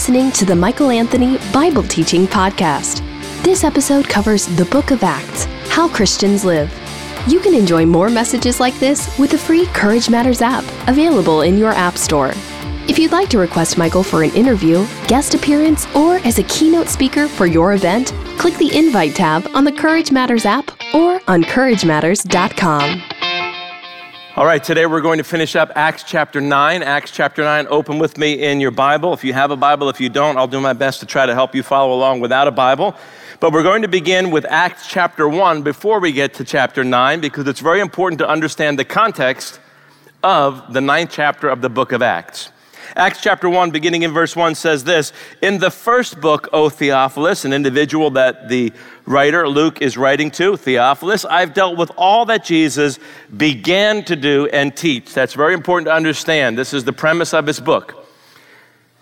listening to the Michael Anthony Bible Teaching Podcast. This episode covers the book of Acts, how Christians live. You can enjoy more messages like this with the free Courage Matters app, available in your App Store. If you'd like to request Michael for an interview, guest appearance, or as a keynote speaker for your event, click the Invite tab on the Courage Matters app or on CourageMatters.com. All right, today we're going to finish up Acts chapter 9. Acts chapter 9, open with me in your Bible. If you have a Bible, if you don't, I'll do my best to try to help you follow along without a Bible. But we're going to begin with Acts chapter 1 before we get to chapter 9 because it's very important to understand the context of the ninth chapter of the book of Acts. Acts chapter 1, beginning in verse 1, says this In the first book, O Theophilus, an individual that the writer Luke is writing to, Theophilus, I've dealt with all that Jesus began to do and teach. That's very important to understand. This is the premise of his book.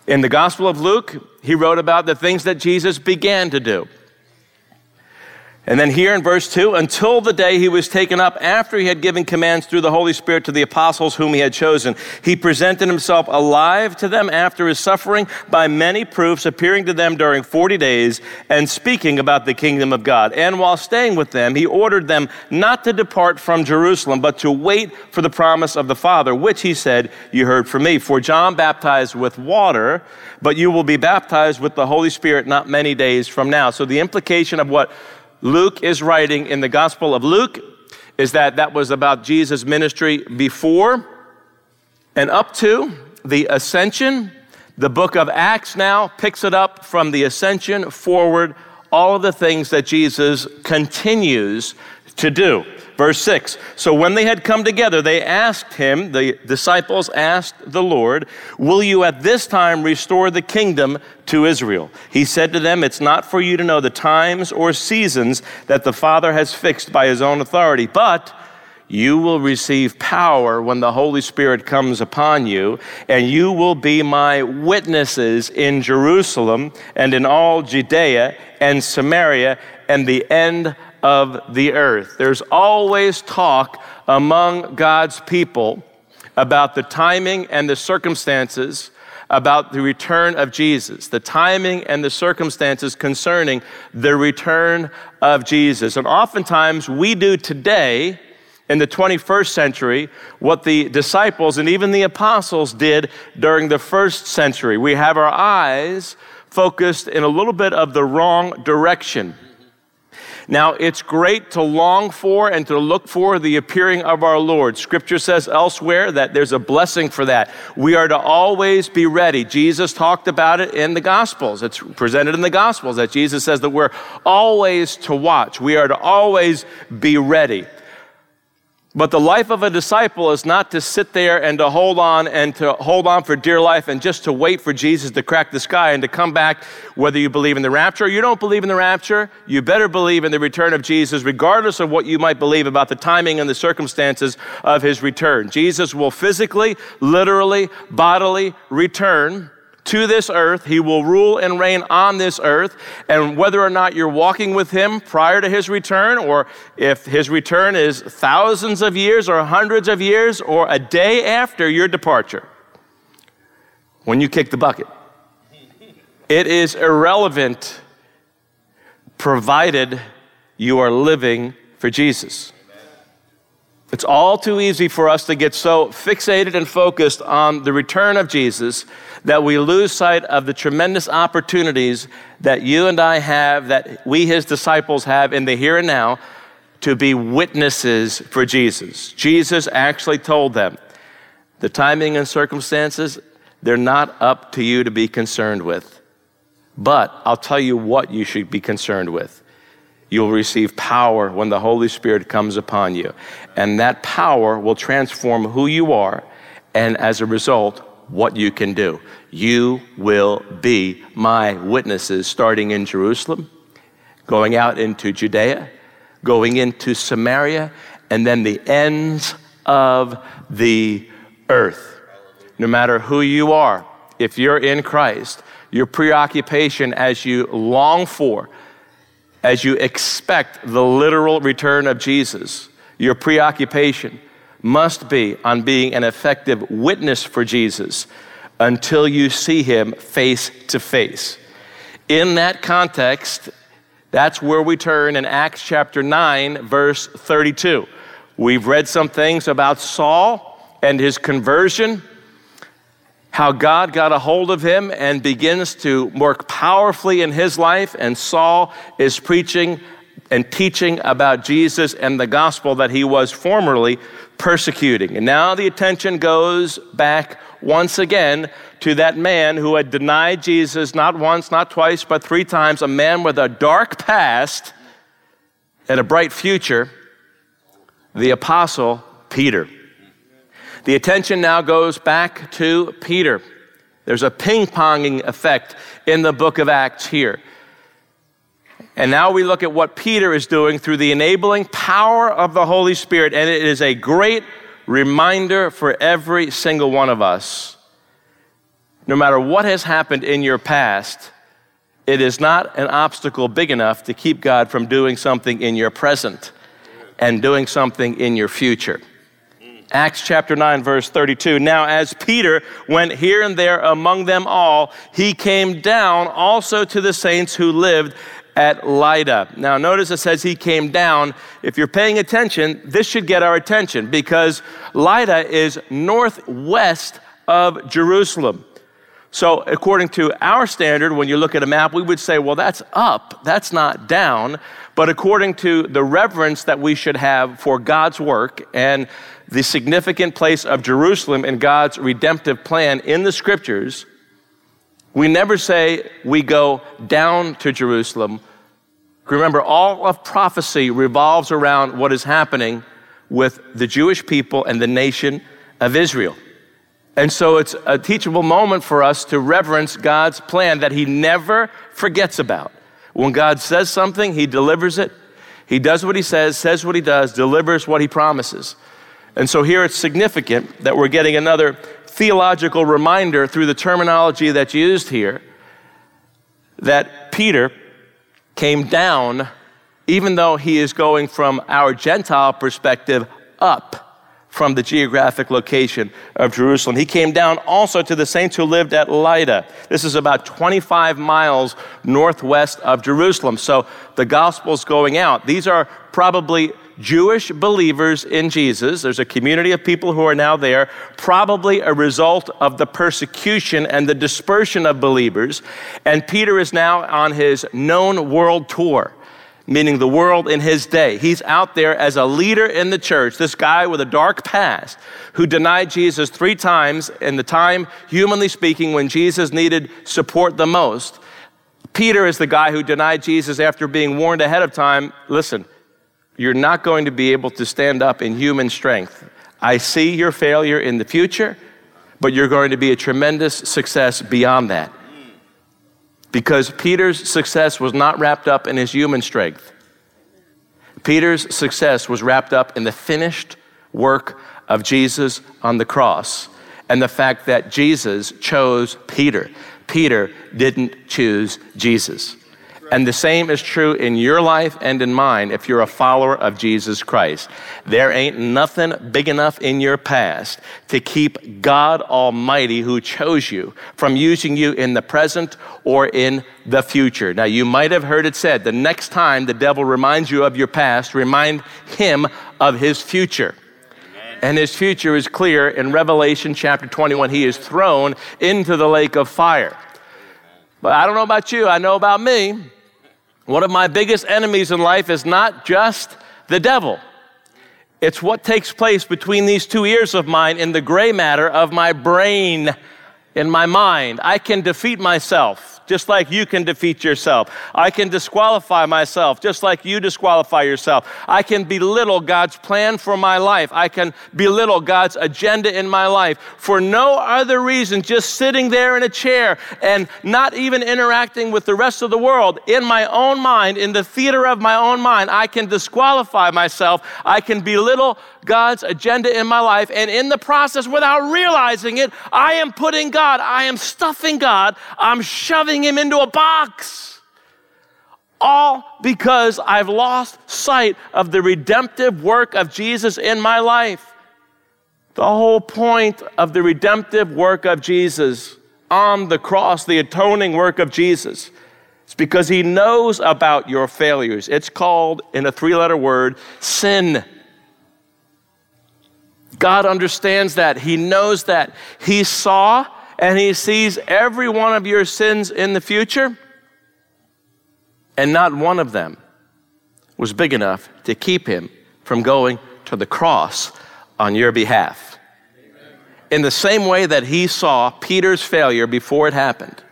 In the Gospel of Luke, he wrote about the things that Jesus began to do. And then here in verse 2, until the day he was taken up after he had given commands through the Holy Spirit to the apostles whom he had chosen, he presented himself alive to them after his suffering by many proofs, appearing to them during 40 days and speaking about the kingdom of God. And while staying with them, he ordered them not to depart from Jerusalem, but to wait for the promise of the Father, which he said, You heard from me. For John baptized with water, but you will be baptized with the Holy Spirit not many days from now. So the implication of what Luke is writing in the Gospel of Luke is that that was about Jesus' ministry before and up to the ascension. The book of Acts now picks it up from the ascension forward, all of the things that Jesus continues to do. Verse 6 So when they had come together, they asked him, the disciples asked the Lord, Will you at this time restore the kingdom to Israel? He said to them, It's not for you to know the times or seasons that the Father has fixed by his own authority, but you will receive power when the Holy Spirit comes upon you, and you will be my witnesses in Jerusalem and in all Judea and Samaria and the end of the earth. There's always talk among God's people about the timing and the circumstances about the return of Jesus, the timing and the circumstances concerning the return of Jesus. And oftentimes we do today in the 21st century what the disciples and even the apostles did during the first century. We have our eyes focused in a little bit of the wrong direction. Now, it's great to long for and to look for the appearing of our Lord. Scripture says elsewhere that there's a blessing for that. We are to always be ready. Jesus talked about it in the Gospels. It's presented in the Gospels that Jesus says that we're always to watch. We are to always be ready. But the life of a disciple is not to sit there and to hold on and to hold on for dear life and just to wait for Jesus to crack the sky and to come back, whether you believe in the rapture or you don't believe in the rapture. You better believe in the return of Jesus, regardless of what you might believe about the timing and the circumstances of his return. Jesus will physically, literally, bodily return to this earth. He will rule and reign on this earth. And whether or not you're walking with him prior to his return, or if his return is thousands of years or hundreds of years, or a day after your departure, when you kick the bucket, it is irrelevant provided you are living for Jesus. It's all too easy for us to get so fixated and focused on the return of Jesus that we lose sight of the tremendous opportunities that you and I have, that we, his disciples, have in the here and now to be witnesses for Jesus. Jesus actually told them the timing and circumstances, they're not up to you to be concerned with. But I'll tell you what you should be concerned with You'll receive power when the Holy Spirit comes upon you. And that power will transform who you are, and as a result, what you can do. You will be my witnesses starting in Jerusalem, going out into Judea, going into Samaria, and then the ends of the earth. No matter who you are, if you're in Christ, your preoccupation as you long for as you expect the literal return of Jesus, your preoccupation must be on being an effective witness for Jesus until you see him face to face. In that context, that's where we turn in Acts chapter 9, verse 32. We've read some things about Saul and his conversion, how God got a hold of him and begins to work powerfully in his life, and Saul is preaching and teaching about Jesus and the gospel that he was formerly persecuting. And now the attention goes back once again to that man who had denied Jesus not once, not twice, but three times, a man with a dark past and a bright future, the apostle Peter. The attention now goes back to Peter. There's a ping ponging effect in the book of Acts here. And now we look at what Peter is doing through the enabling power of the Holy Spirit, and it is a great reminder for every single one of us. No matter what has happened in your past, it is not an obstacle big enough to keep God from doing something in your present and doing something in your future. Acts chapter 9, verse 32. Now, as Peter went here and there among them all, he came down also to the saints who lived at Lydda. Now, notice it says he came down. If you're paying attention, this should get our attention because Lydda is northwest of Jerusalem. So, according to our standard, when you look at a map, we would say, well, that's up, that's not down. But according to the reverence that we should have for God's work and the significant place of Jerusalem in God's redemptive plan in the scriptures, we never say we go down to Jerusalem. Remember, all of prophecy revolves around what is happening with the Jewish people and the nation of Israel. And so it's a teachable moment for us to reverence God's plan that He never forgets about. When God says something, He delivers it. He does what He says, says what He does, delivers what He promises. And so here it's significant that we're getting another theological reminder through the terminology that's used here that Peter came down, even though he is going from our Gentile perspective up from the geographic location of Jerusalem. He came down also to the saints who lived at Lydda. This is about 25 miles northwest of Jerusalem. So the gospel's going out. These are probably Jewish believers in Jesus. There's a community of people who are now there, probably a result of the persecution and the dispersion of believers. And Peter is now on his known world tour meaning the world in his day. He's out there as a leader in the church, this guy with a dark past who denied Jesus three times in the time, humanly speaking, when Jesus needed support the most. Peter is the guy who denied Jesus after being warned ahead of time listen, you're not going to be able to stand up in human strength. I see your failure in the future, but you're going to be a tremendous success beyond that. Because Peter's success was not wrapped up in his human strength. Peter's success was wrapped up in the finished work of Jesus on the cross and the fact that Jesus chose Peter. Peter didn't choose Jesus. And the same is true in your life and in mine if you're a follower of Jesus Christ. There ain't nothing big enough in your past to keep God Almighty, who chose you, from using you in the present or in the future. Now, you might have heard it said the next time the devil reminds you of your past, remind him of his future. And his future is clear in Revelation chapter 21. He is thrown into the lake of fire. But I don't know about you, I know about me. One of my biggest enemies in life is not just the devil. It's what takes place between these two ears of mine in the gray matter of my brain, in my mind. I can defeat myself just like you can defeat yourself. I can disqualify myself, just like you disqualify yourself. I can belittle God's plan for my life. I can belittle God's agenda in my life for no other reason, just sitting there in a chair and not even interacting with the rest of the world. In my own mind, in the theater of my own mind, I can disqualify myself. I can belittle God's agenda in my life. And in the process, without realizing it, I am putting God, I am stuffing God, I'm shoving him into a box. All because I've lost sight of the redemptive work of Jesus in my life. The whole point of the redemptive work of Jesus on the cross, the atoning work of Jesus, is because he knows about your failures. It's called, in a three letter word, sin. God understands that. He knows that. He saw and He sees every one of your sins in the future, and not one of them was big enough to keep Him from going to the cross on your behalf. In the same way that He saw Peter's failure before it happened,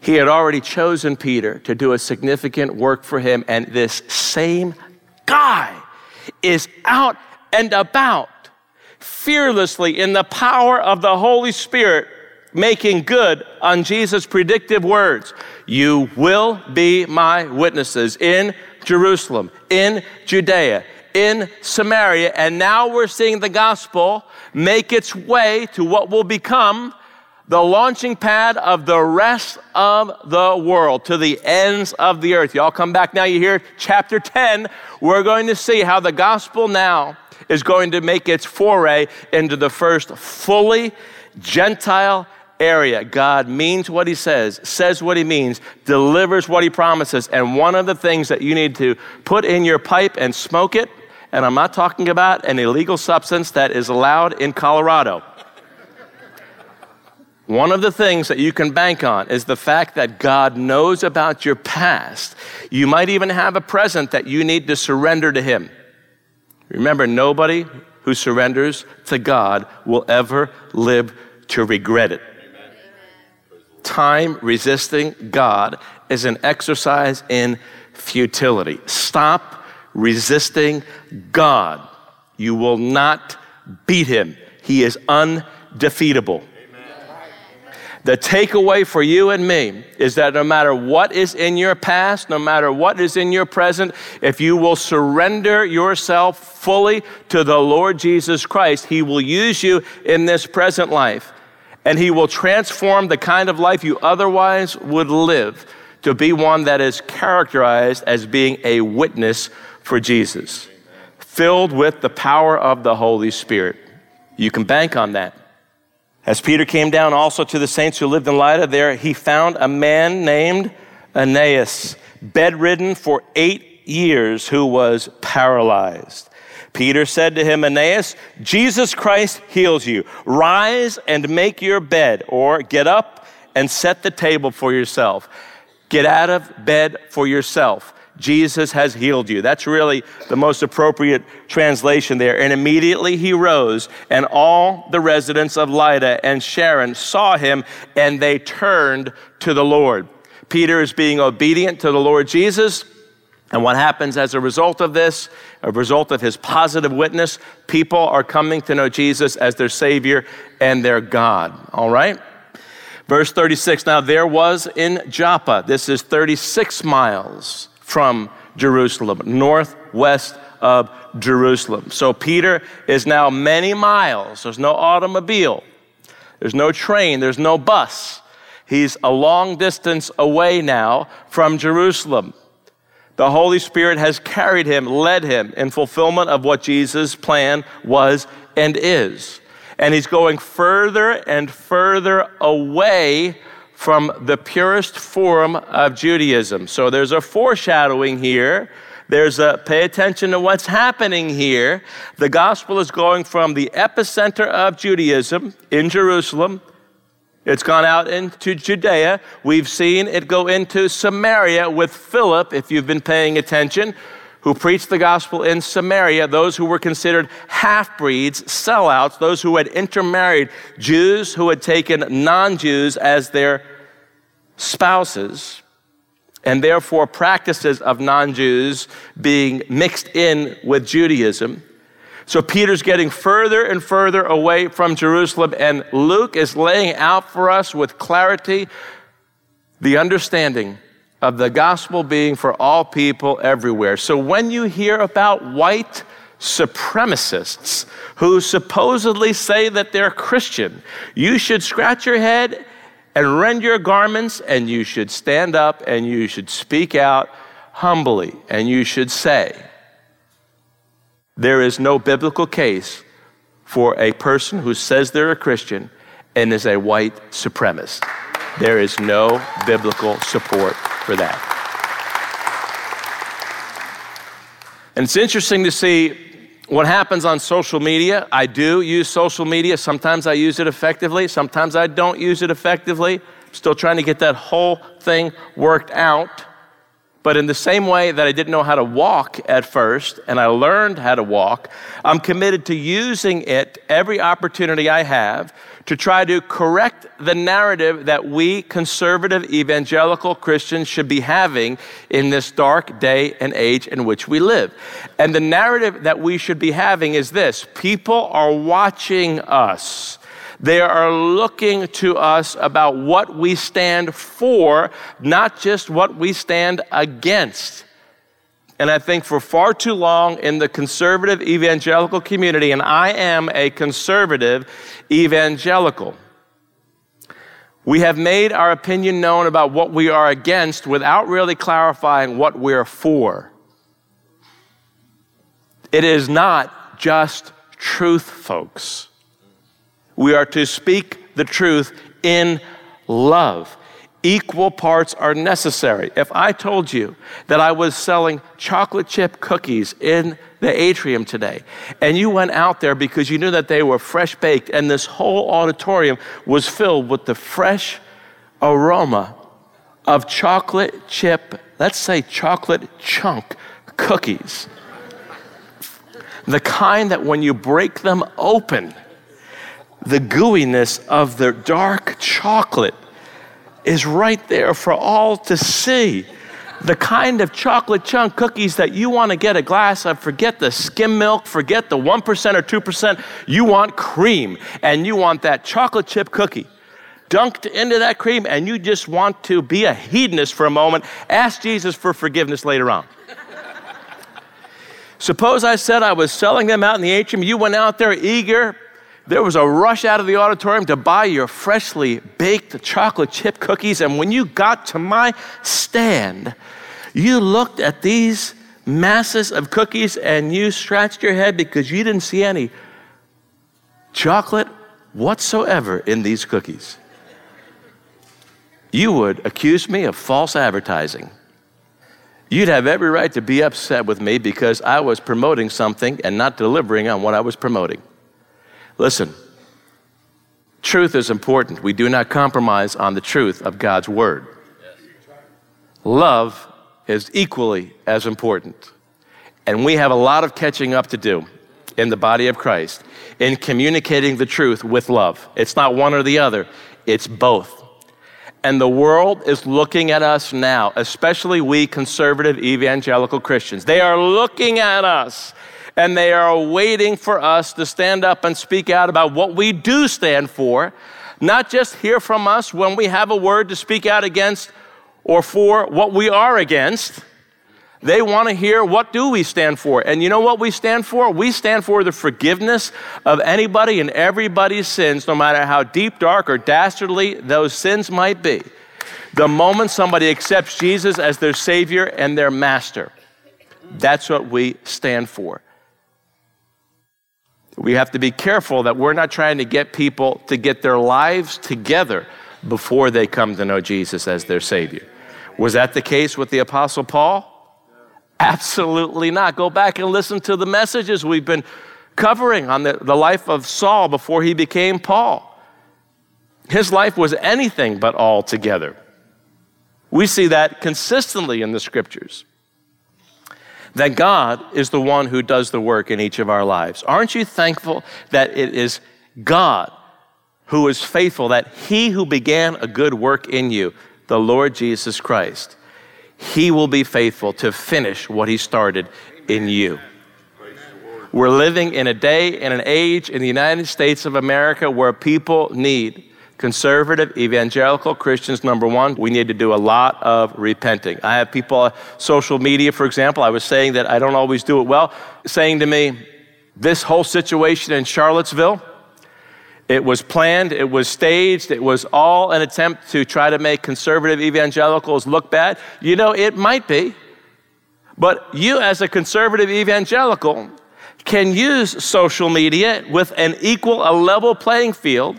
He had already chosen Peter to do a significant work for Him, and this same guy is out and about fearlessly in the power of the Holy Spirit, making good on Jesus' predictive words You will be my witnesses in Jerusalem, in Judea, in Samaria. And now we're seeing the gospel make its way to what will become the launching pad of the rest of the world to the ends of the earth. Y'all come back now, you hear chapter 10. We're going to see how the gospel now is going to make its foray into the first fully Gentile area. God means what he says, says what he means, delivers what he promises. And one of the things that you need to put in your pipe and smoke it, and I'm not talking about an illegal substance that is allowed in Colorado. One of the things that you can bank on is the fact that God knows about your past. You might even have a present that you need to surrender to Him. Remember, nobody who surrenders to God will ever live to regret it. Time resisting God is an exercise in futility. Stop resisting God. You will not beat him, he is undefeatable. The takeaway for you and me is that no matter what is in your past, no matter what is in your present, if you will surrender yourself fully to the Lord Jesus Christ, He will use you in this present life and He will transform the kind of life you otherwise would live to be one that is characterized as being a witness for Jesus, filled with the power of the Holy Spirit. You can bank on that. As Peter came down also to the saints who lived in Lydda, there he found a man named Aeneas, bedridden for eight years, who was paralyzed. Peter said to him, Aeneas, Jesus Christ heals you. Rise and make your bed, or get up and set the table for yourself. Get out of bed for yourself. Jesus has healed you. That's really the most appropriate translation there. And immediately he rose, and all the residents of Lydda and Sharon saw him, and they turned to the Lord. Peter is being obedient to the Lord Jesus. And what happens as a result of this, a result of his positive witness, people are coming to know Jesus as their Savior and their God. All right? Verse 36 Now there was in Joppa, this is 36 miles from Jerusalem, northwest of Jerusalem. So Peter is now many miles. There's no automobile, there's no train, there's no bus. He's a long distance away now from Jerusalem. The Holy Spirit has carried him, led him in fulfillment of what Jesus' plan was and is. And he's going further and further away from the purest form of Judaism. So there's a foreshadowing here. There's a pay attention to what's happening here. The gospel is going from the epicenter of Judaism in Jerusalem. It's gone out into Judea. We've seen it go into Samaria with Philip, if you've been paying attention, who preached the gospel in Samaria, those who were considered half breeds, sellouts, those who had intermarried Jews who had taken non Jews as their spouses, and therefore practices of non Jews being mixed in with Judaism. So Peter's getting further and further away from Jerusalem, and Luke is laying out for us with clarity the understanding of the gospel being for all people everywhere. So when you hear about white supremacists who supposedly say that they're Christian, you should scratch your head and rend your garments, and you should stand up and you should speak out humbly, and you should say, There is no biblical case for a person who says they're a Christian and is a white supremacist. There is no biblical support for that. And it's interesting to see what happens on social media. I do use social media. Sometimes I use it effectively, sometimes I don't use it effectively. I'm Still trying to get that whole thing worked out. But in the same way that I didn't know how to walk at first and I learned how to walk, I'm committed to using it every opportunity I have to try to correct the narrative that we conservative evangelical Christians should be having in this dark day and age in which we live. And the narrative that we should be having is this people are watching us. They are looking to us about what we stand for, not just what we stand against. And I think for far too long in the conservative evangelical community, and I am a conservative evangelical, we have made our opinion known about what we are against without really clarifying what we're for. It is not just truth, folks. We are to speak the truth in love. Equal parts are necessary. If I told you that I was selling chocolate chip cookies in the atrium today, and you went out there because you knew that they were fresh baked, and this whole auditorium was filled with the fresh aroma of chocolate chip, let's say chocolate chunk cookies, the kind that when you break them open, the gooiness of the dark chocolate is right there for all to see. The kind of chocolate chunk cookies that you want to get a glass of, forget the skim milk, forget the 1% or 2%. You want cream, and you want that chocolate chip cookie dunked into that cream, and you just want to be a hedonist for a moment. Ask Jesus for forgiveness later on. Suppose I said I was selling them out in the atrium, you went out there eager, there was a rush out of the auditorium to buy your freshly baked chocolate chip cookies. And when you got to my stand, you looked at these masses of cookies and you scratched your head because you didn't see any chocolate whatsoever in these cookies. You would accuse me of false advertising. You'd have every right to be upset with me because I was promoting something and not delivering on what I was promoting. Listen, truth is important. We do not compromise on the truth of God's word. Love is equally as important. And we have a lot of catching up to do in the body of Christ in communicating the truth with love. It's not one or the other, it's both. And the world is looking at us now, especially we conservative evangelical Christians. They are looking at us and they are waiting for us to stand up and speak out about what we do stand for, not just hear from us when we have a word to speak out against or for what we are against. They want to hear what do we stand for? And you know what we stand for? We stand for the forgiveness of anybody and everybody's sins, no matter how deep, dark, or dastardly those sins might be. The moment somebody accepts Jesus as their Savior and their Master, that's what we stand for. We have to be careful that we're not trying to get people to get their lives together before they come to know Jesus as their Savior. Was that the case with the Apostle Paul? Absolutely not. Go back and listen to the messages we've been covering on the, the life of Saul before he became Paul. His life was anything but all together. We see that consistently in the scriptures that God is the one who does the work in each of our lives. Aren't you thankful that it is God who is faithful, that He who began a good work in you, the Lord Jesus Christ, He will be faithful to finish what He started in you. We're living in a day and an age in the United States of America where people need conservative evangelical Christians, number one, we need to do a lot of repenting. I have people on social media, for example, I was saying that I don't always do it well, saying to me, this whole situation in Charlottesville, it was planned, it was staged, it was all an attempt to try to make conservative evangelicals look bad. You know, it might be, but you, as a conservative evangelical, can use social media with an equal, a level playing field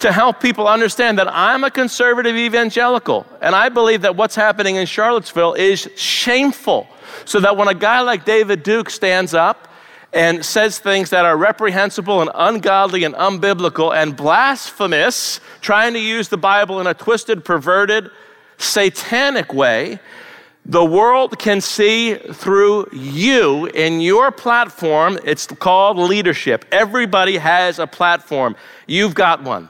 to help people understand that I'm a conservative evangelical. And I believe that what's happening in Charlottesville is shameful. So that when a guy like David Duke stands up and says things that are reprehensible and ungodly and unbiblical and blasphemous, trying to use the Bible in a twisted, perverted, satanic way, the world can see through you in your platform. It's called leadership. Everybody has a platform. You've got one.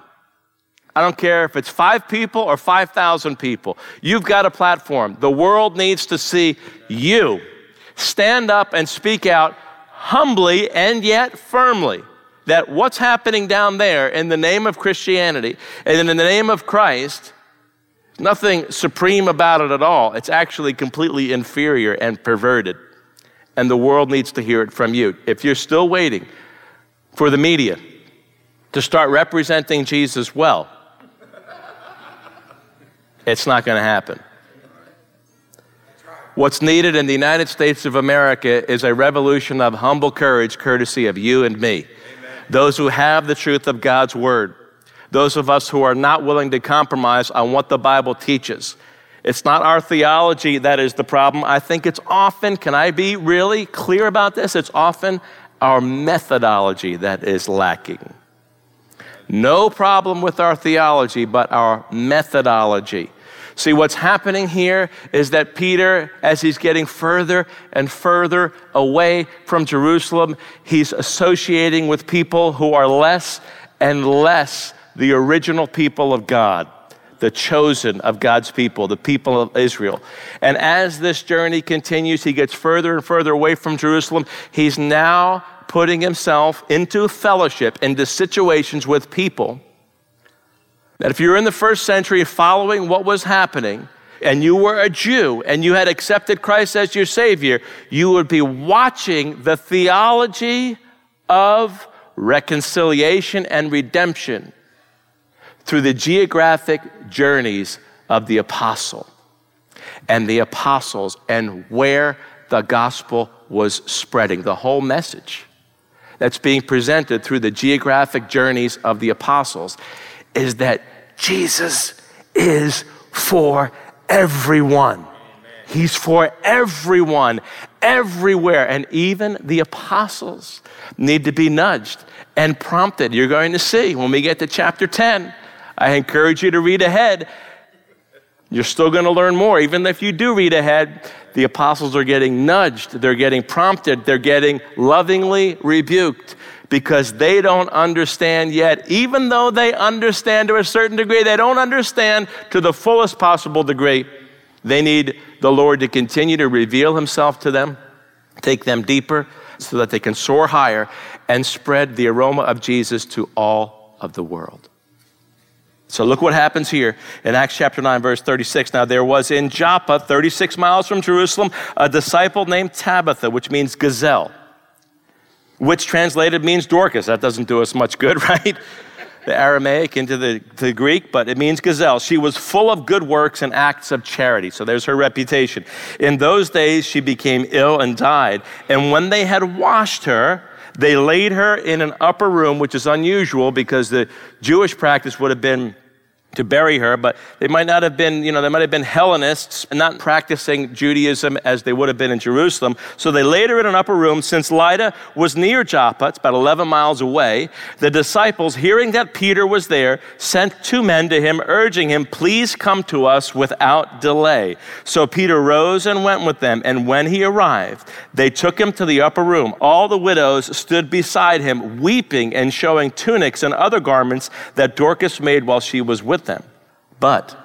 I don't care if it's five people or 5,000 people. You've got a platform. The world needs to see you stand up and speak out humbly and yet firmly that what's happening down there in the name of Christianity and in the name of Christ, nothing supreme about it at all. It's actually completely inferior and perverted. And the world needs to hear it from you. If you're still waiting for the media to start representing Jesus well, it's not going to happen. What's needed in the United States of America is a revolution of humble courage, courtesy of you and me. Amen. Those who have the truth of God's word. Those of us who are not willing to compromise on what the Bible teaches. It's not our theology that is the problem. I think it's often, can I be really clear about this? It's often our methodology that is lacking. No problem with our theology, but our methodology. See, what's happening here is that Peter, as he's getting further and further away from Jerusalem, he's associating with people who are less and less the original people of God, the chosen of God's people, the people of Israel. And as this journey continues, he gets further and further away from Jerusalem. He's now putting himself into fellowship, into situations with people that if you're in the first century following what was happening, and you were a Jew and you had accepted Christ as your Savior, you would be watching the theology of reconciliation and redemption through the geographic journeys of the apostle and the apostles and where the gospel was spreading, the whole message that's being presented through the geographic journeys of the apostles is that Jesus is for everyone. He's for everyone, everywhere. And even the apostles need to be nudged and prompted. You're going to see when we get to chapter 10. I encourage you to read ahead. You're still going to learn more. Even if you do read ahead, the apostles are getting nudged, they're getting prompted, they're getting lovingly rebuked because they don't understand yet. Even though they understand to a certain degree, they don't understand to the fullest possible degree. They need the Lord to continue to reveal Himself to them, take them deeper, so that they can soar higher and spread the aroma of Jesus to all of the world. So look what happens here in Acts chapter 9, verse 36. Now there was in Joppa, 36 miles from Jerusalem, a disciple named Tabitha, which means gazelle which translated means Dorcas. That doesn't do us much good, right? the Aramaic into the, the Greek, but it means gazelle. She was full of good works and acts of charity. So there's her reputation. In those days, she became ill and died. And when they had washed her, they laid her in an upper room, which is unusual because the Jewish practice would have been to bury her, but they might not have been, you know, they might have been Hellenists and not practicing Judaism as they would have been in Jerusalem. So they laid her in an upper room. Since Lydda was near Joppa, it's about 11 miles away, the disciples, hearing that Peter was there, sent two men to him, urging him, Please come to us without delay. So Peter rose and went with them, and when he arrived, they took him to the upper room. All the widows stood beside him, weeping and showing tunics and other garments that Dorcas made while she was with with them. But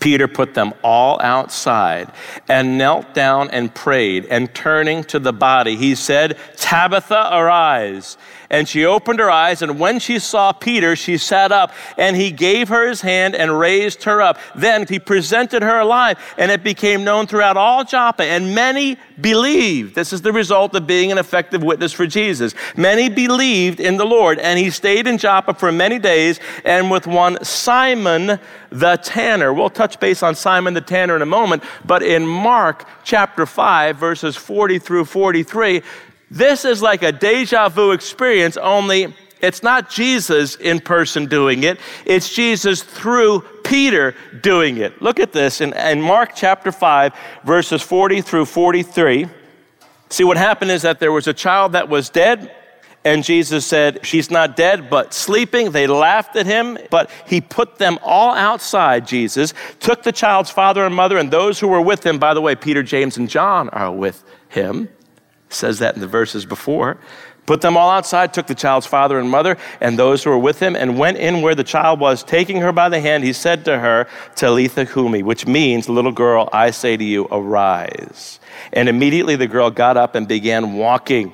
Peter put them all outside and knelt down and prayed. And turning to the body, he said, Tabitha, arise. And she opened her eyes, and when she saw Peter, she sat up, and he gave her his hand and raised her up. Then he presented her alive, and it became known throughout all Joppa, and many believed. This is the result of being an effective witness for Jesus. Many believed in the Lord, and he stayed in Joppa for many days, and with one Simon the tanner. We'll touch base on Simon the tanner in a moment, but in Mark chapter 5, verses 40 through 43, This is like a deja vu experience, only it's not Jesus in person doing it, it's Jesus through Peter doing it. Look at this in, in Mark chapter 5, verses 40 through 43. See, what happened is that there was a child that was dead, and Jesus said, She's not dead, but sleeping. They laughed at him, but he put them all outside, Jesus, took the child's father and mother, and those who were with him. By the way, Peter, James, and John are with him. Says that in the verses before. Put them all outside, took the child's father and mother and those who were with him, and went in where the child was. Taking her by the hand, he said to her, Talitha Cumi, which means, little girl, I say to you, arise. And immediately the girl got up and began walking,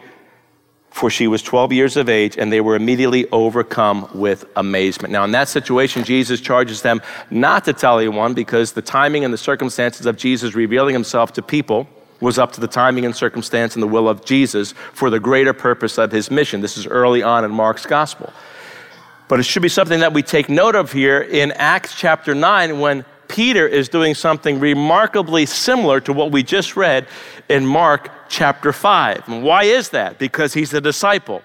for she was 12 years of age, and they were immediately overcome with amazement. Now, in that situation, Jesus charges them not to tell anyone because the timing and the circumstances of Jesus revealing himself to people was up to the timing and circumstance and the will of Jesus for the greater purpose of his mission. This is early on in Mark's gospel. But it should be something that we take note of here in Acts chapter 9 when Peter is doing something remarkably similar to what we just read in Mark chapter 5. And why is that? Because he's a disciple.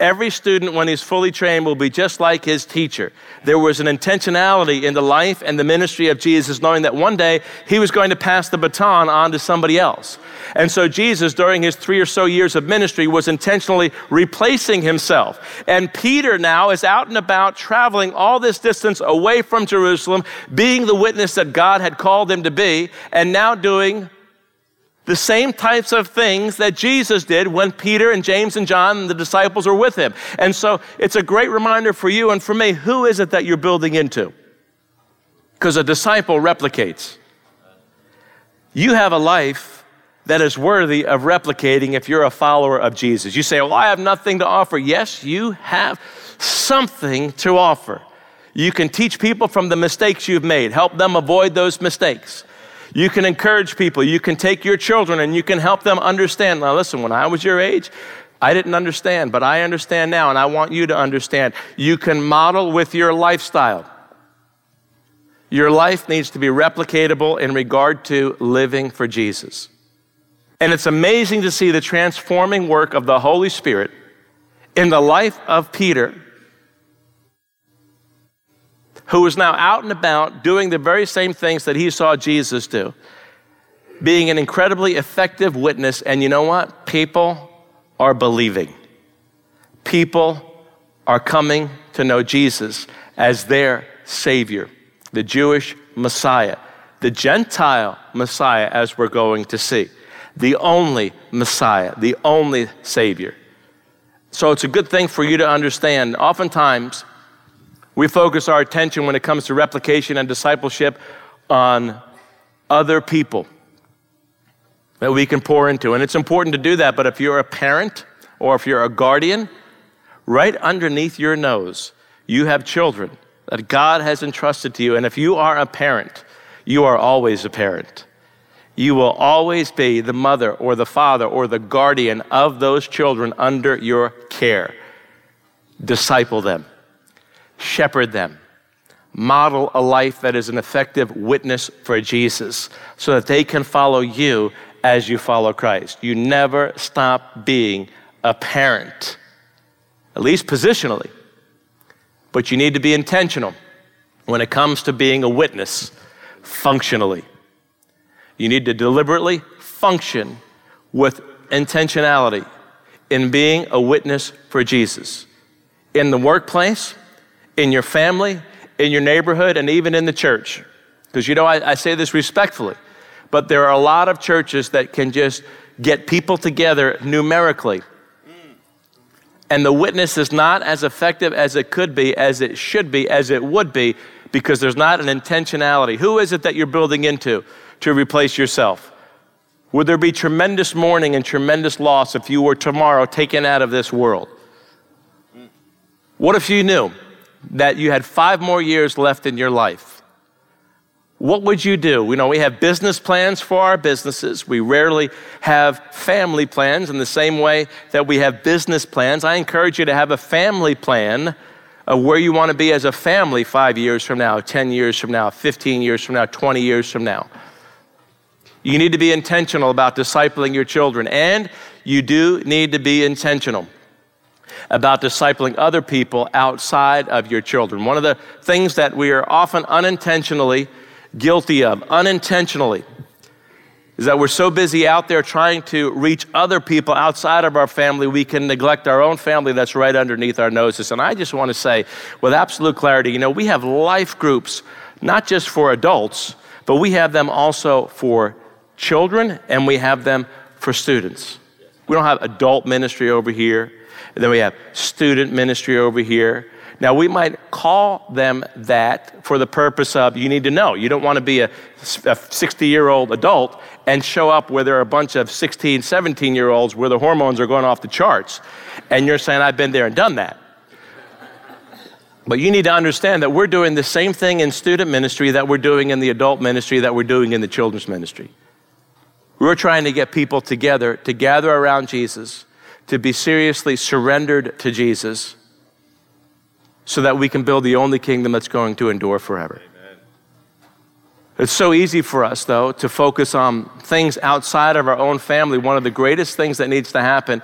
Every student, when he's fully trained, will be just like his teacher. There was an intentionality in the life and the ministry of Jesus, knowing that one day he was going to pass the baton on to somebody else. And so, Jesus, during his three or so years of ministry, was intentionally replacing himself. And Peter now is out and about, traveling all this distance away from Jerusalem, being the witness that God had called him to be, and now doing the same types of things that Jesus did when Peter and James and John and the disciples were with him. And so it's a great reminder for you and for me who is it that you're building into? Because a disciple replicates. You have a life that is worthy of replicating if you're a follower of Jesus. You say, Well, I have nothing to offer. Yes, you have something to offer. You can teach people from the mistakes you've made, help them avoid those mistakes. You can encourage people. You can take your children and you can help them understand. Now, listen, when I was your age, I didn't understand, but I understand now, and I want you to understand. You can model with your lifestyle. Your life needs to be replicatable in regard to living for Jesus. And it's amazing to see the transforming work of the Holy Spirit in the life of Peter who is now out and about doing the very same things that he saw Jesus do, being an incredibly effective witness. And you know what? People are believing. People are coming to know Jesus as their Savior, the Jewish Messiah, the Gentile Messiah, as we're going to see, the only Messiah, the only Savior. So it's a good thing for you to understand. Oftentimes, we focus our attention when it comes to replication and discipleship on other people that we can pour into. And it's important to do that, but if you're a parent or if you're a guardian, right underneath your nose, you have children that God has entrusted to you. And if you are a parent, you are always a parent. You will always be the mother or the father or the guardian of those children under your care. Disciple them shepherd them. Model a life that is an effective witness for Jesus so that they can follow you as you follow Christ. You never stop being a parent, at least positionally. But you need to be intentional when it comes to being a witness functionally. You need to deliberately function with intentionality in being a witness for Jesus. In the workplace, in your family, in your neighborhood, and even in the church. Because you know, I, I, say this respectfully, but there are a lot of churches that can just get people together numerically. And the witness is not as effective as it could be, as it should be, as it would be, because there's not an intentionality. Who is it that you're building into to replace yourself? Would there be tremendous mourning and tremendous loss if you were tomorrow taken out of this world? What if you knew that you had five more years left in your life, what would you do? You know, we have business plans for our businesses. We rarely have family plans in the same way that we have business plans. I encourage you to have a family plan of where you want to be as a family five years from now, 10 years from now, 15 years from now, 20 years from now. You need to be intentional about discipling your children, and you do need to be intentional about discipling other people outside of your children. One of the things that we are often unintentionally guilty of, unintentionally, is that we're so busy out there trying to reach other people outside of our family, we can neglect our own family that's right underneath our noses. And I just want to say, with absolute clarity, you know, we have life groups, not just for adults, but we have them also for children and we have them for students. We don't have adult ministry over here, and then we have student ministry over here. Now, we might call them that for the purpose of you need to know. You don't want to be a 60 year old adult and show up where there are a bunch of 16, 17 year olds where the hormones are going off the charts. And you're saying, I've been there and done that. But you need to understand that we're doing the same thing in student ministry that we're doing in the adult ministry that we're doing in the children's ministry. We're trying to get people together to gather around Jesus, to be seriously surrendered to Jesus so that we can build the only kingdom that's going to endure forever. Amen. It's so easy for us, though, to focus on things outside of our own family. One of the greatest things that needs to happen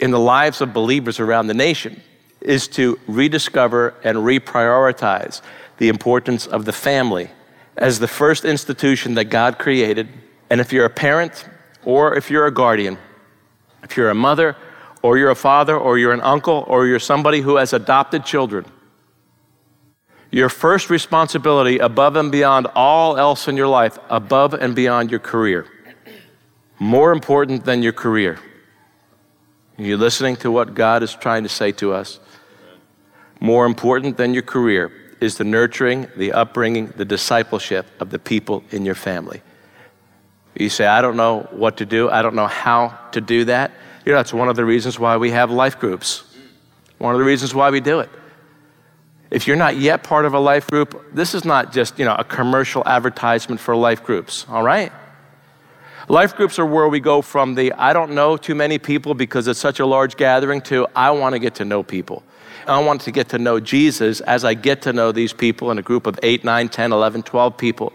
in the lives of believers around the nation is to rediscover and reprioritize the importance of the family as the first institution that God created. And if you're a parent or if you're a guardian, if you're a mother or you're a father, or you're an uncle, or you're somebody who has adopted children, your first responsibility above and beyond all else in your life, above and beyond your career, more important than your career. Are you listening to what God is trying to say to us? More important than your career is the nurturing, the upbringing, the discipleship of the people in your family. You say, I don't know what to do, I don't know how to do that. You know, that's one of the reasons why we have life groups. One of the reasons why we do it. If you're not yet part of a life group, this is not just, you know, a commercial advertisement for life groups, all right? Life groups are where we go from the I don't know too many people because it's such a large gathering to I want to get to know people. I want to get to know Jesus as I get to know these people in a group of 8, 9, 10, 11, 12 people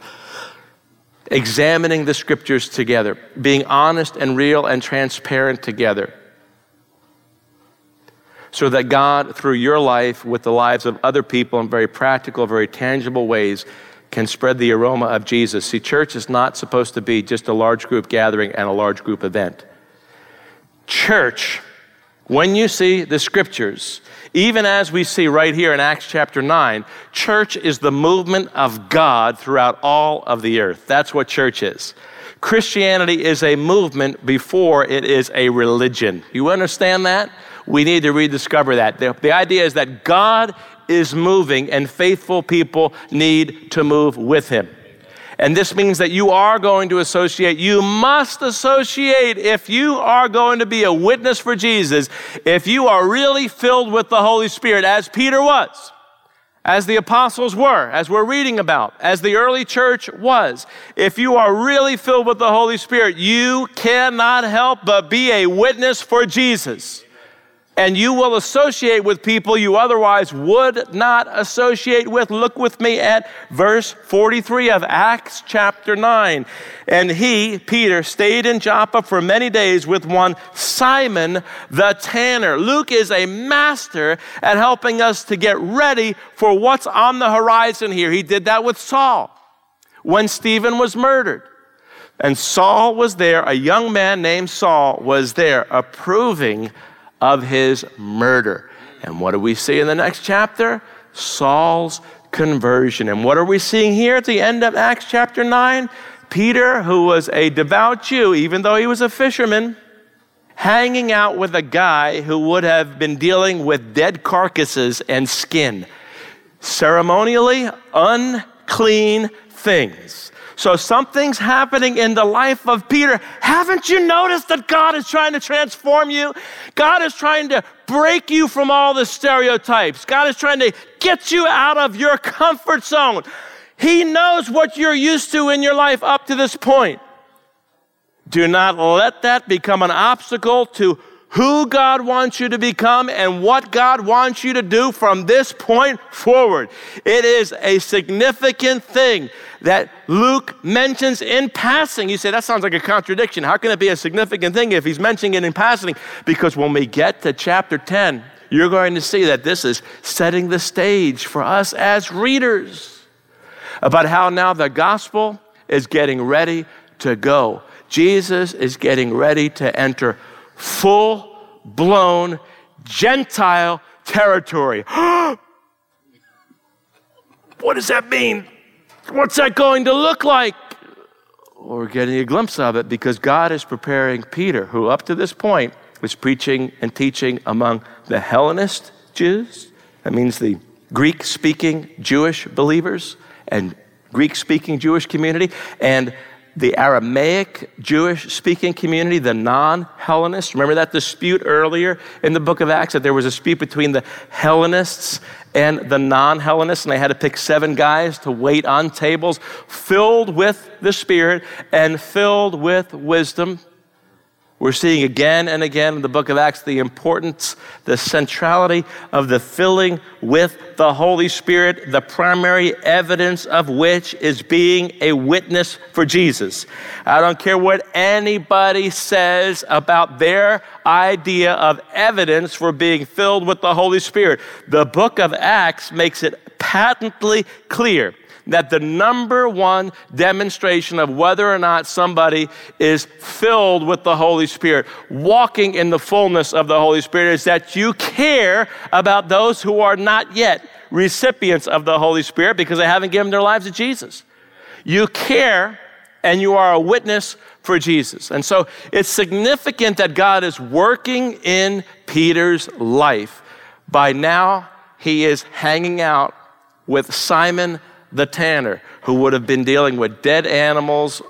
examining the scriptures together, being honest and real and transparent together. So that God, through your life, with the lives of other people in very practical, very tangible ways, can spread the aroma of Jesus. See, church is not supposed to be just a large group gathering and a large group event. Church, when you see the scriptures, even as we see right here in Acts chapter 9, church is the movement of God throughout all of the earth. That's what church is. Christianity is a movement before it is a religion. You understand that? We need to rediscover that. The, the idea is that God is moving and faithful people need to move with him. And this means that you are going to associate, you must associate if you are going to be a witness for Jesus, if you are really filled with the Holy Spirit, as Peter was, as the apostles were, as we're reading about, as the early church was. If you are really filled with the Holy Spirit, you cannot help but be a witness for Jesus and you will associate with people you otherwise would not associate with. Look with me at verse 43 of Acts chapter 9. And he, Peter, stayed in Joppa for many days with one Simon the tanner. Luke is a master at helping us to get ready for what's on the horizon here. He did that with Saul when Stephen was murdered. And Saul was there, a young man named Saul was there approving of his murder. And what do we see in the next chapter? Saul's conversion. And what are we seeing here at the end of Acts chapter 9? Peter, who was a devout Jew, even though he was a fisherman, hanging out with a guy who would have been dealing with dead carcasses and skin. Ceremonially unclean things. So something's happening in the life of Peter. Haven't you noticed that God is trying to transform you? God is trying to break you from all the stereotypes. God is trying to get you out of your comfort zone. He knows what you're used to in your life up to this point. Do not let that become an obstacle to who God wants you to become and what God wants you to do from this point forward. It is a significant thing that Luke mentions in passing. You say, that sounds like a contradiction. How can it be a significant thing if he's mentioning it in passing? Because when we get to chapter 10, you're going to see that this is setting the stage for us as readers about how now the gospel is getting ready to go. Jesus is getting ready to enter full blown Gentile territory. what does that mean? What's that going to look like? we're getting a glimpse of it because God is preparing Peter, who up to this point was preaching and teaching among the Hellenist Jews. That means the Greek speaking Jewish believers and Greek speaking Jewish community. And the Aramaic Jewish speaking community, the non Hellenists. Remember that dispute earlier in the book of Acts that there was a dispute between the Hellenists and the non Hellenists, and they had to pick seven guys to wait on tables filled with the Spirit and filled with wisdom. We're seeing again and again in the book of Acts the importance, the centrality of the filling with the Holy Spirit, the primary evidence of which is being a witness for Jesus. I don't care what anybody says about their idea of evidence for being filled with the Holy Spirit. The book of Acts makes it patently clear that the number one demonstration of whether or not somebody is filled with the Holy Spirit, walking in the fullness of the Holy Spirit, is that you care about those who are not yet recipients of the Holy Spirit because they haven't given their lives to Jesus. You care and you are a witness for Jesus. And so it's significant that God is working in Peter's life. By now, he is hanging out with Simon the tanner, who would have been dealing with dead animals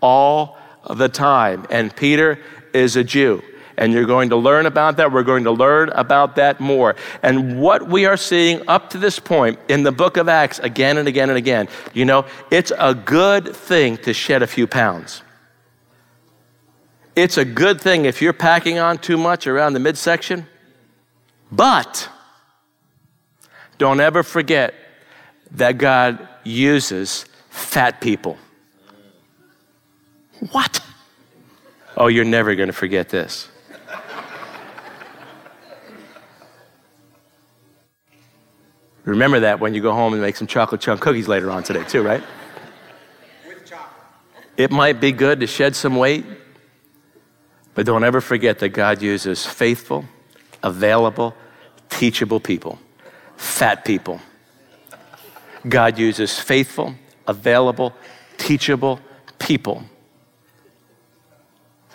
all the time. And Peter is a Jew. And you're going to learn about that. We're going to learn about that more. And what we are seeing up to this point in the book of Acts again and again and again, you know, it's a good thing to shed a few pounds. It's a good thing if you're packing on too much around the midsection. But don't ever forget that God uses fat people. What? Oh, you're never going to forget this. Remember that when you go home and make some chocolate chunk cookies later on today, too, right? With chocolate. It might be good to shed some weight, but don't ever forget that God uses faithful, available, teachable people, fat people God uses faithful, available, teachable people.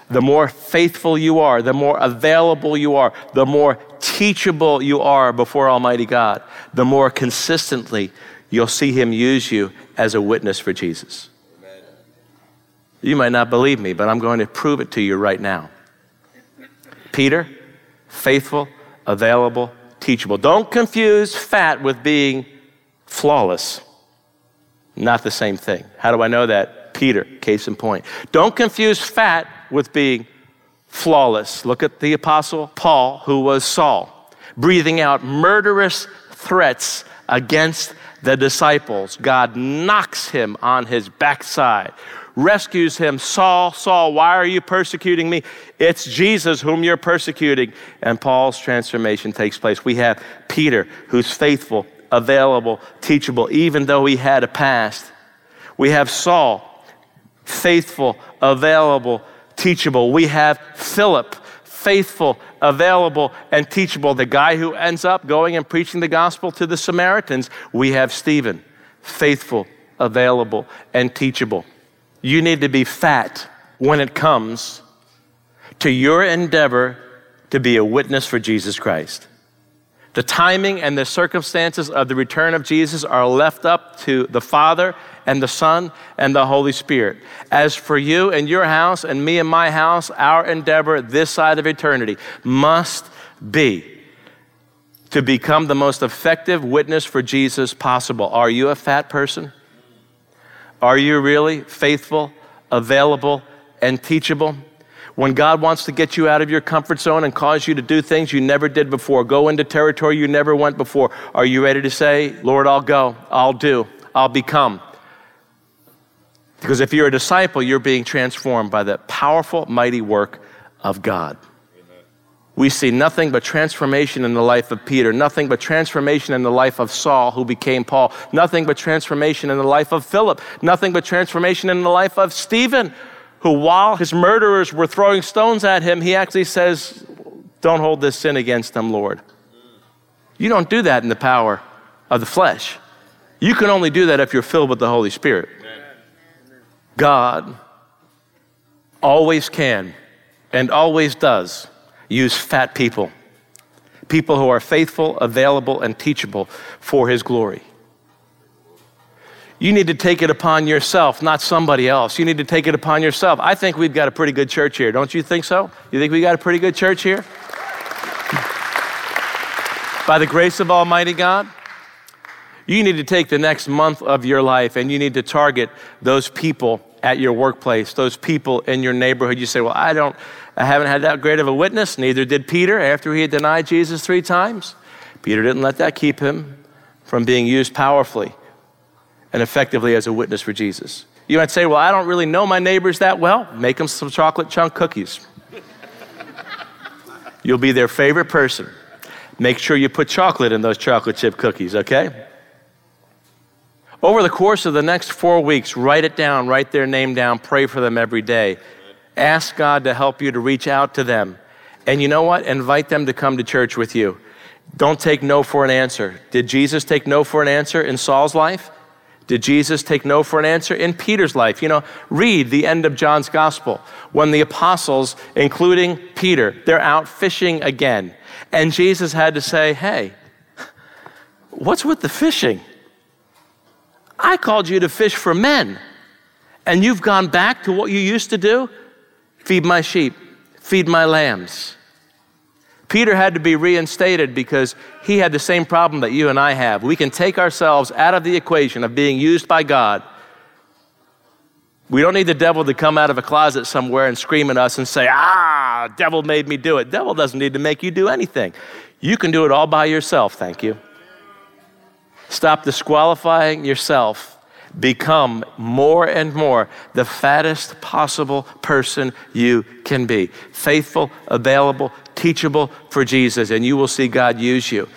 The more faithful you are, the more available you are, the more teachable you are before Almighty God, the more consistently you'll see Him use you as a witness for Jesus. Amen. You might not believe me, but I'm going to prove it to you right now. Peter, faithful, available, teachable. Don't confuse fat with being flawless. Not the same thing. How do I know that? Peter, case in point. Don't confuse fat with being flawless. Look at the apostle Paul, who was Saul, breathing out murderous threats against the disciples. God knocks him on his backside, rescues him. Saul, Saul, why are you persecuting me? It's Jesus whom you're persecuting. And Paul's transformation takes place. We have Peter, who's faithful available, teachable, even though he had a past. We have Saul, faithful, available, teachable. We have Philip, faithful, available, and teachable. The guy who ends up going and preaching the gospel to the Samaritans. We have Stephen, faithful, available, and teachable. You need to be fat when it comes to your endeavor to be a witness for Jesus Christ. The timing and the circumstances of the return of Jesus are left up to the Father and the Son and the Holy Spirit. As for you and your house and me and my house, our endeavor this side of eternity must be to become the most effective witness for Jesus possible. Are you a fat person? Are you really faithful, available, and teachable? When God wants to get you out of your comfort zone and cause you to do things you never did before, go into territory you never went before, are you ready to say, Lord, I'll go, I'll do, I'll become? Because if you're a disciple, you're being transformed by the powerful, mighty work of God. We see nothing but transformation in the life of Peter, nothing but transformation in the life of Saul, who became Paul, nothing but transformation in the life of Philip, nothing but transformation in the life of Stephen, who, while his murderers were throwing stones at him, he actually says, Don't hold this sin against them, Lord. You don't do that in the power of the flesh. You can only do that if you're filled with the Holy Spirit. God always can and always does use fat people, people who are faithful, available, and teachable for His glory. You need to take it upon yourself, not somebody else. You need to take it upon yourself. I think we've got a pretty good church here. Don't you think so? You think we got a pretty good church here? By the grace of Almighty God? You need to take the next month of your life and you need to target those people at your workplace, those people in your neighborhood. You say, Well, I don't, I haven't had that great of a witness. Neither did Peter after he had denied Jesus three times. Peter didn't let that keep him from being used powerfully and effectively as a witness for Jesus. You might say, Well, I don't really know my neighbors that well. Make them some chocolate chunk cookies. You'll be their favorite person. Make sure you put chocolate in those chocolate chip cookies, okay? Over the course of the next four weeks, write it down, write their name down, pray for them every day. Ask God to help you to reach out to them. And you know what? Invite them to come to church with you. Don't take no for an answer. Did Jesus take no for an answer in Saul's life? Did Jesus take no for an answer in Peter's life? You know, read the end of John's gospel when the apostles, including Peter, they're out fishing again. And Jesus had to say, Hey, what's with the fishing? I called you to fish for men, and you've gone back to what you used to do? Feed my sheep, feed my lambs. Peter had to be reinstated because he had the same problem that you and I have. We can take ourselves out of the equation of being used by God. We don't need the devil to come out of a closet somewhere and scream at us and say, Ah, devil made me do it. Devil doesn't need to make you do anything. You can do it all by yourself, thank you. Stop disqualifying yourself. Become more and more the fattest possible person you can be. Faithful, available, teachable for Jesus, and you will see God use you.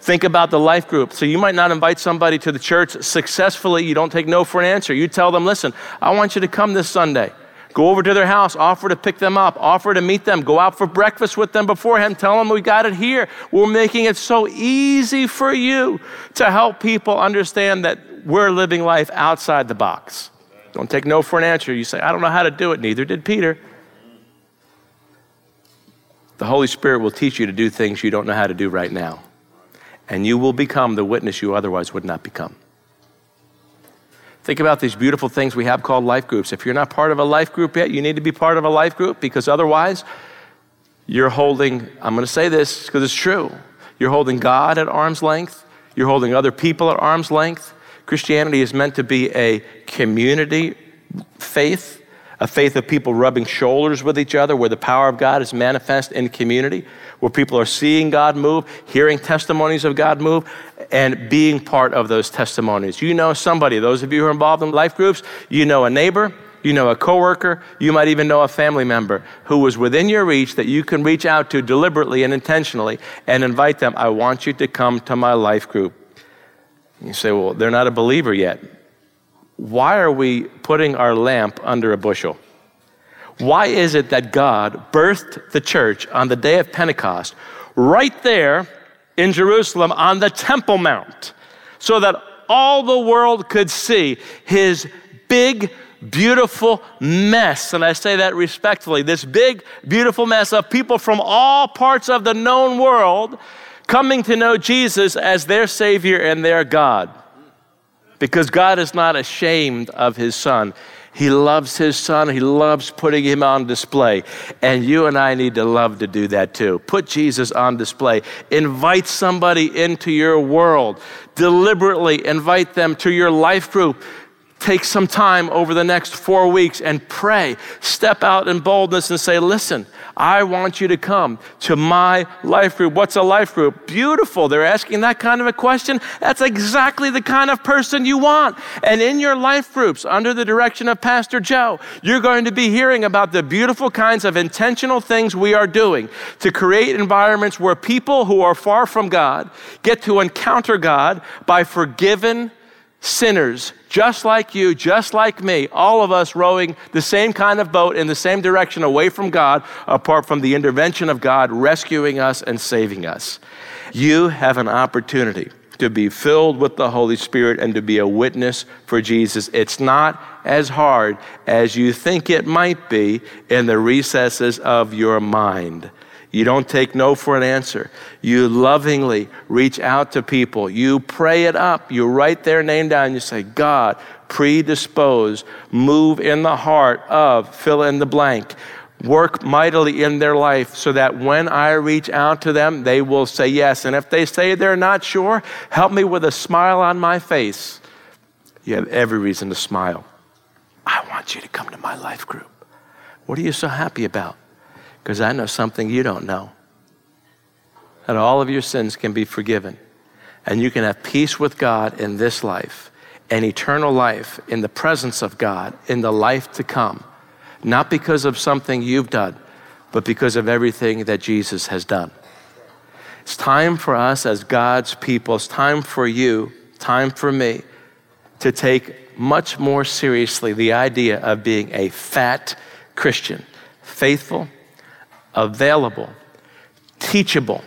Think about the life group. So you might not invite somebody to the church successfully. You don't take no for an answer. You tell them, listen, I want you to come this Sunday. Go over to their house, offer to pick them up, offer to meet them, go out for breakfast with them beforehand, tell them we got it here. We're making it so easy for you to help people understand that we're living life outside the box. Don't take no for an answer. You say, I don't know how to do it. Neither did Peter. The Holy Spirit will teach you to do things you don't know how to do right now. And you will become the witness you otherwise would not become. Think about these beautiful things we have called life groups. If you're not part of a life group yet, you need to be part of a life group because otherwise, you're holding, I'm going to say this because it's true, you're holding God at arm's length, you're holding other people at arm's length. Christianity is meant to be a community faith, a faith of people rubbing shoulders with each other, where the power of God is manifest in community, where people are seeing God move, hearing testimonies of God move, and being part of those testimonies. You know somebody, those of you who are involved in life groups, you know a neighbor, you know a coworker, you might even know a family member who was within your reach that you can reach out to deliberately and intentionally and invite them, I want you to come to my life group. You say, well, they're not a believer yet. Why are we putting our lamp under a bushel? Why is it that God birthed the church on the day of Pentecost right there in Jerusalem on the Temple Mount so that all the world could see his big, beautiful mess. And I say that respectfully this big, beautiful mess of people from all parts of the known world coming to know Jesus as their Savior and their God. Because God is not ashamed of his Son. He loves his son. He loves putting him on display. And you and I need to love to do that too. Put Jesus on display. Invite somebody into your world. Deliberately invite them to your life group. take some time over the next four weeks and pray. Step out in boldness and say, Listen, I want you to come to my life group. What's a life group? Beautiful. They're asking that kind of a question. That's exactly the kind of person you want. And in your life groups, under the direction of Pastor Joe, you're going to be hearing about the beautiful kinds of intentional things we are doing to create environments where people who are far from God get to encounter God by forgiven sinners, just like you, just like me, all of us rowing the same kind of boat in the same direction away from God, apart from the intervention of God rescuing us and saving us. You have an opportunity to be filled with the Holy Spirit and to be a witness for Jesus. It's not as hard as you think it might be in the recesses of your mind. You don't take no for an answer. You lovingly reach out to people. You pray it up. You write their name down. You say, God, predispose, move in the heart of, fill in the blank. Work mightily in their life so that when I reach out to them, they will say yes. And if they say they're not sure, help me with a smile on my face. You have every reason to smile. I want you to come to my life group. What are you so happy about? Because I know something you don't know. That all of your sins can be forgiven, and you can have peace with God in this life and eternal life in the presence of God in the life to come, not because of something you've done, but because of everything that Jesus has done. It's time for us as God's people, it's time for you, time for me to take much more seriously the idea of being a fat Christian, faithful, available, teachable,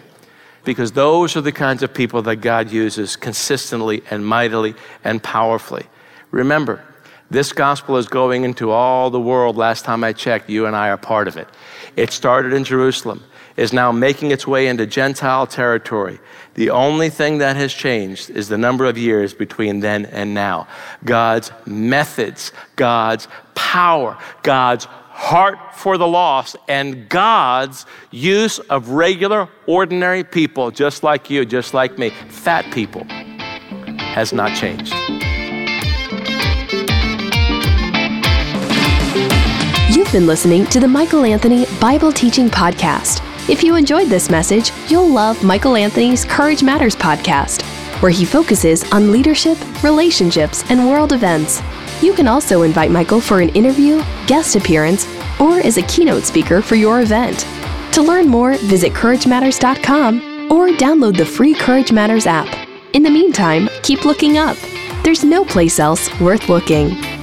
because those are the kinds of people that God uses consistently and mightily and powerfully. Remember, this gospel is going into all the world. Last time I checked, you and I are part of it. It started in Jerusalem, is now making its way into Gentile territory. The only thing that has changed is the number of years between then and now. God's methods, God's power, God's heart for the lost, and God's use of regular, ordinary people, just like you, just like me, fat people, has not changed. You've been listening to the Michael Anthony Bible Teaching Podcast. If you enjoyed this message, you'll love Michael Anthony's Courage Matters podcast, where he focuses on leadership, relationships, and world events. You can also invite Michael for an interview, guest appearance, or as a keynote speaker for your event. To learn more, visit CourageMatters.com or download the free Courage Matters app. In the meantime, keep looking up. There's no place else worth looking.